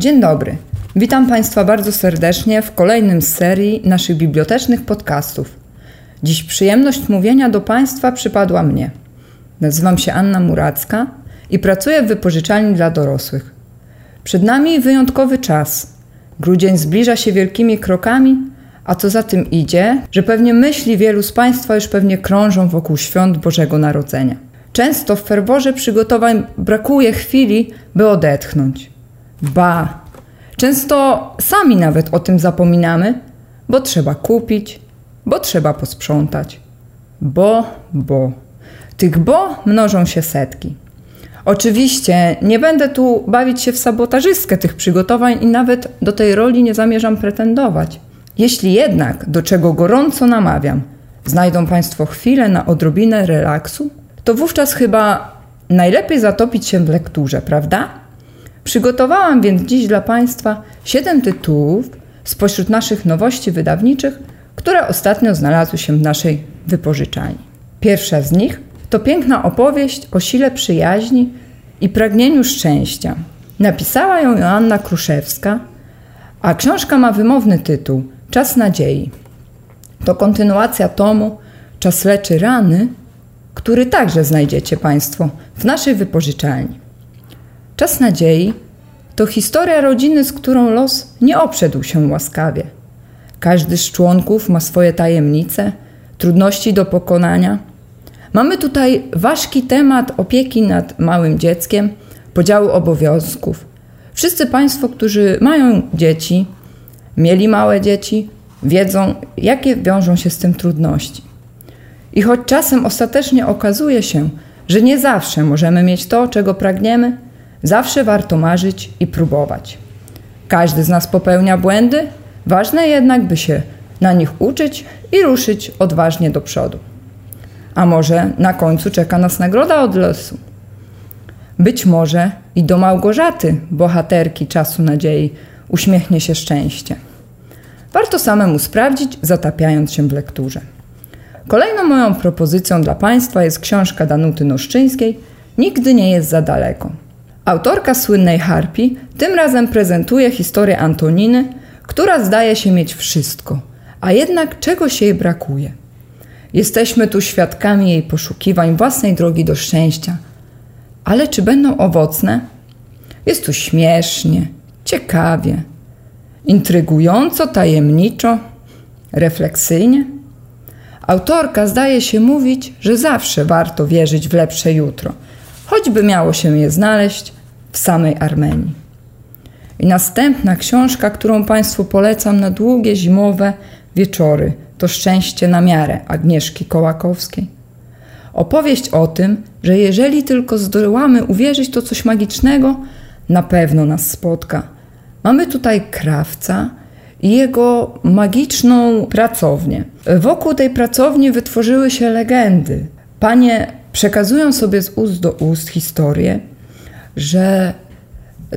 Dzień dobry. Witam Państwa bardzo serdecznie w kolejnym z serii naszych bibliotecznych podcastów. Dziś przyjemność mówienia do Państwa przypadła mnie. Nazywam się Anna Muracka i pracuję w wypożyczalni dla dorosłych. Przed nami wyjątkowy czas. Grudzień zbliża się wielkimi krokami, a co za tym idzie, że pewnie myśli wielu z Państwa już pewnie krążą wokół świąt Bożego Narodzenia. Często w ferworze przygotowań brakuje chwili, by odetchnąć. Ba, często sami nawet o tym zapominamy, bo trzeba kupić, bo trzeba posprzątać. Bo, bo. Tych bo mnożą się setki. Oczywiście nie będę tu bawić się w sabotażystkę tych przygotowań i nawet do tej roli nie zamierzam pretendować. Jeśli jednak, do czego gorąco namawiam, znajdą Państwo chwilę na odrobinę relaksu, to wówczas chyba najlepiej zatopić się w lekturze, prawda? Przygotowałam więc dziś dla Państwa siedem tytułów spośród naszych nowości wydawniczych, które ostatnio znalazły się w naszej wypożyczalni. Pierwsza z nich to piękna opowieść o sile przyjaźni i pragnieniu szczęścia. Napisała ją Joanna Kruszewska, a książka ma wymowny tytuł Czas nadziei. To kontynuacja tomu Czas leczy rany, który także znajdziecie Państwo w naszej wypożyczalni. Czas nadziei to historia rodziny, z którą los nie obszedł się łaskawie. Każdy z członków ma swoje tajemnice, trudności do pokonania. Mamy tutaj ważki temat opieki nad małym dzieckiem, podziału obowiązków. Wszyscy Państwo, którzy mają dzieci, mieli małe dzieci, wiedzą, jakie wiążą się z tym trudności. I choć czasem ostatecznie okazuje się, że nie zawsze możemy mieć to, czego pragniemy, zawsze warto marzyć i próbować. Każdy z nas popełnia błędy, ważne jednak, by się na nich uczyć i ruszyć odważnie do przodu. A może na końcu czeka nas nagroda od losu? Być może i do Małgorzaty, bohaterki czasu nadziei, uśmiechnie się szczęście. Warto samemu sprawdzić, zatapiając się w lekturze. Kolejną moją propozycją dla Państwa jest książka Danuty Noszczyńskiej Nigdy nie jest za daleko. Autorka słynnej harpi tym razem prezentuje historię Antoniny, która zdaje się mieć wszystko, a jednak czegoś jej brakuje. Jesteśmy tu świadkami jej poszukiwań własnej drogi do szczęścia. Ale czy będą owocne? Jest tu śmiesznie, ciekawie, intrygująco, tajemniczo, refleksyjnie. Autorka zdaje się mówić, że zawsze warto wierzyć w lepsze jutro, choćby miało się je znaleźć w samej Armenii. I następna książka, którą Państwu polecam na długie zimowe wieczory, to Szczęście na miarę Agnieszki Kołakowskiej. Opowieść o tym, że jeżeli tylko zdołamy uwierzyć, to coś magicznego na pewno nas spotka. Mamy tutaj krawca, i jego magiczną pracownię. Wokół tej pracowni wytworzyły się legendy. Panie przekazują sobie z ust do ust historię, że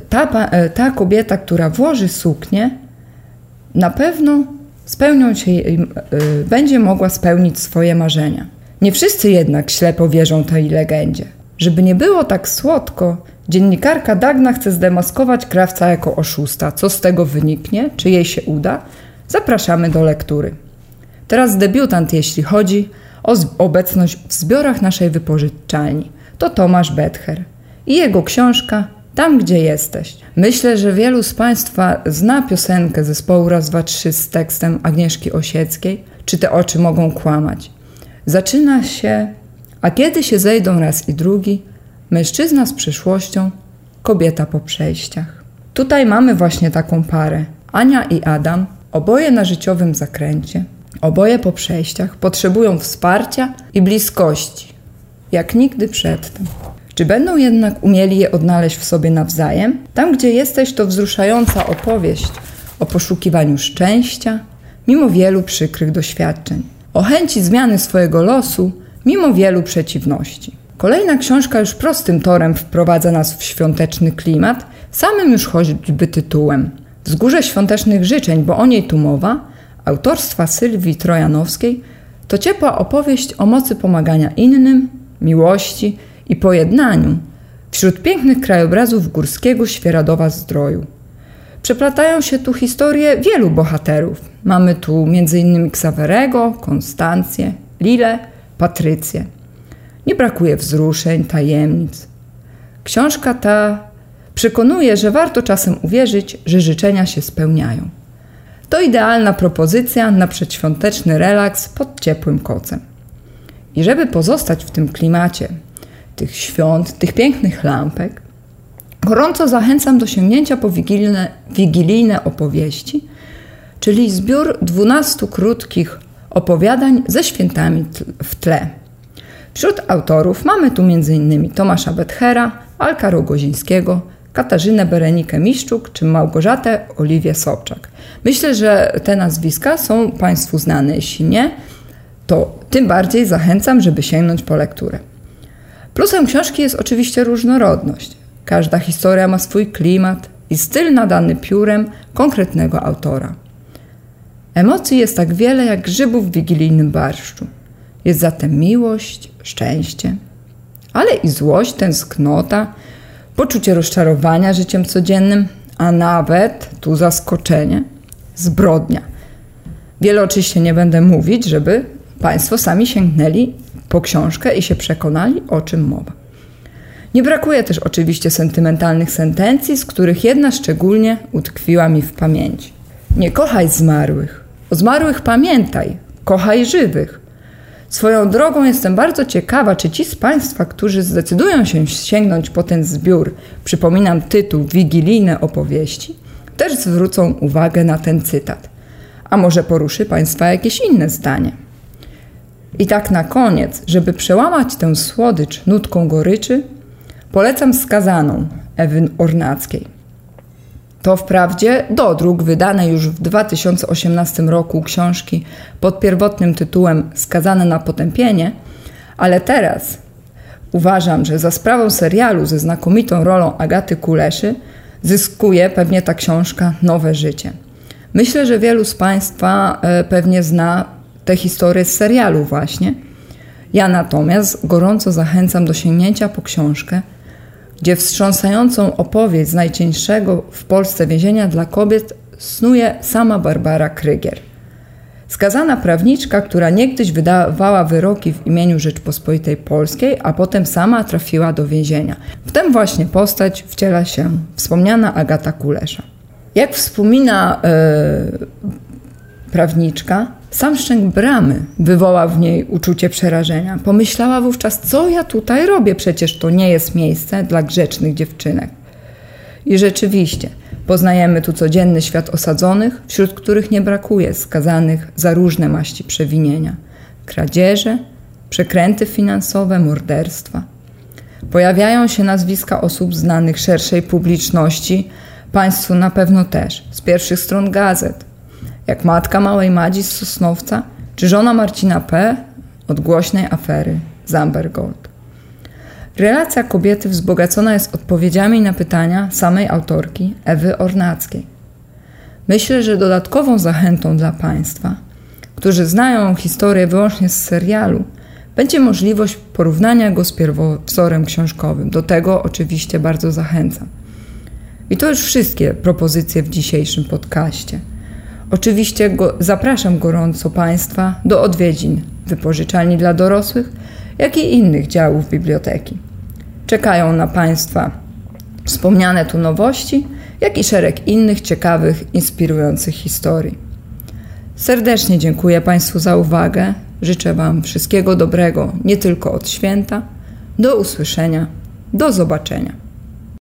ta, ta kobieta, która włoży suknię, na pewno spełnią się, y, będzie mogła spełnić swoje marzenia. Nie wszyscy jednak ślepo wierzą tej legendzie. Żeby nie było tak słodko, Dziennikarka Dagna chce zdemaskować krawca jako oszusta. Co z tego wyniknie? Czy jej się uda? Zapraszamy do lektury. Teraz debiutant, jeśli chodzi o obecność w zbiorach naszej wypożyczalni. To Tomasz Betcher i jego książka Tam, gdzie jesteś. Myślę, że wielu z Państwa zna piosenkę zespołu Raz, Dwa, Trzy z tekstem Agnieszki Osieckiej. Czy te oczy mogą kłamać? Zaczyna się, a kiedy się zejdą raz i drugi, Mężczyzna z przyszłością, kobieta po przejściach. Tutaj mamy właśnie taką parę. Ania i Adam, oboje na życiowym zakręcie, oboje po przejściach, potrzebują wsparcia i bliskości, jak nigdy przedtem. Czy będą jednak umieli je odnaleźć w sobie nawzajem? Tam, gdzie jesteś, to wzruszająca opowieść o poszukiwaniu szczęścia, mimo wielu przykrych doświadczeń, o chęci zmiany swojego losu, mimo wielu przeciwności. Kolejna książka już prostym torem wprowadza nas w świąteczny klimat, samym już choćby tytułem. Wzgórze świątecznych życzeń, bo o niej tu mowa, autorstwa Sylwii Trojanowskiej, to ciepła opowieść o mocy pomagania innym, miłości i pojednaniu wśród pięknych krajobrazów górskiego Świeradowa Zdroju. Przeplatają się tu historie wielu bohaterów. Mamy tu m.in. Ksawerego, Konstancję, Lilę, Patrycję. Nie brakuje wzruszeń, tajemnic. Książka ta przekonuje, że warto czasem uwierzyć, że życzenia się spełniają. To idealna propozycja na przedświąteczny relaks pod ciepłym kocem. I żeby pozostać w tym klimacie tych świąt, tych pięknych lampek, gorąco zachęcam do sięgnięcia po wigilijne, wigilijne opowieści, czyli zbiór 12 krótkich opowiadań ze świętami w tle. Wśród autorów mamy tu m.in. Tomasza Bethera, Alka Rogozińskiego, Katarzynę Berenikę Miszczuk czy Małgorzatę Oliwię Sobczak. Myślę, że te nazwiska są Państwu znane. Jeśli nie, to tym bardziej zachęcam, żeby sięgnąć po lekturę. Plusem książki jest oczywiście różnorodność. Każda historia ma swój klimat i styl nadany piórem konkretnego autora. Emocji jest tak wiele jak grzybów w wigilijnym barszczu. Jest zatem miłość, szczęście, ale i złość, tęsknota, poczucie rozczarowania życiem codziennym, a nawet tu zaskoczenie zbrodnia. Wiele oczywiście nie będę mówić, żeby Państwo sami sięgnęli po książkę i się przekonali, o czym mowa. Nie brakuje też oczywiście sentymentalnych sentencji, z których jedna szczególnie utkwiła mi w pamięci. Nie kochaj zmarłych. O zmarłych pamiętaj, kochaj żywych. Swoją drogą jestem bardzo ciekawa, czy ci z Państwa, którzy zdecydują się sięgnąć po ten zbiór, przypominam tytuł Wigilijne opowieści, też zwrócą uwagę na ten cytat. A może poruszy Państwa jakieś inne zdanie. I tak na koniec, żeby przełamać tę słodycz nutką goryczy, polecam skazaną Ewy Ornackiej. To wprawdzie dodruk wydane już w 2018 roku książki pod pierwotnym tytułem Skazane na potępienie, ale teraz uważam, że za sprawą serialu ze znakomitą rolą Agaty Kuleszy zyskuje pewnie ta książka nowe życie. Myślę, że wielu z Państwa e, pewnie zna tę historię z serialu właśnie. Ja natomiast gorąco zachęcam do sięgnięcia po książkę, gdzie wstrząsającą opowieść z najcieńszego w Polsce więzienia dla kobiet snuje sama Barbara Krygier. Skazana prawniczka, która niegdyś wydawała wyroki w imieniu Rzeczpospolitej Polskiej, a potem sama trafiła do więzienia. W tę właśnie postać wciela się wspomniana Agata Kulesza. Jak wspomina yy, prawniczka, sam szczęk bramy wywołał w niej uczucie przerażenia. Pomyślała wówczas, co ja tutaj robię, przecież to nie jest miejsce dla grzecznych dziewczynek. I rzeczywiście, poznajemy tu codzienny świat osadzonych, wśród których nie brakuje skazanych za różne maści przewinienia kradzieże, przekręty finansowe, morderstwa. Pojawiają się nazwiska osób znanych szerszej publiczności, państwu na pewno też, z pierwszych stron gazet, jak matka małej Madzi z Sosnowca, czy żona Marcina P. od głośnej afery Zamber Gold. Relacja kobiety wzbogacona jest odpowiedziami na pytania samej autorki Ewy Ornackiej. Myślę, że dodatkową zachętą dla Państwa, którzy znają historię wyłącznie z serialu, będzie możliwość porównania go z pierwowzorem książkowym. Do tego oczywiście bardzo zachęcam. I to już wszystkie propozycje w dzisiejszym podcaście. Oczywiście go, zapraszam gorąco Państwa do odwiedzin wypożyczalni dla dorosłych, jak i innych działów biblioteki. Czekają na Państwa wspomniane tu nowości, jak i szereg innych ciekawych, inspirujących historii. Serdecznie dziękuję Państwu za uwagę. Życzę Wam wszystkiego dobrego, nie tylko od święta. Do usłyszenia, do zobaczenia.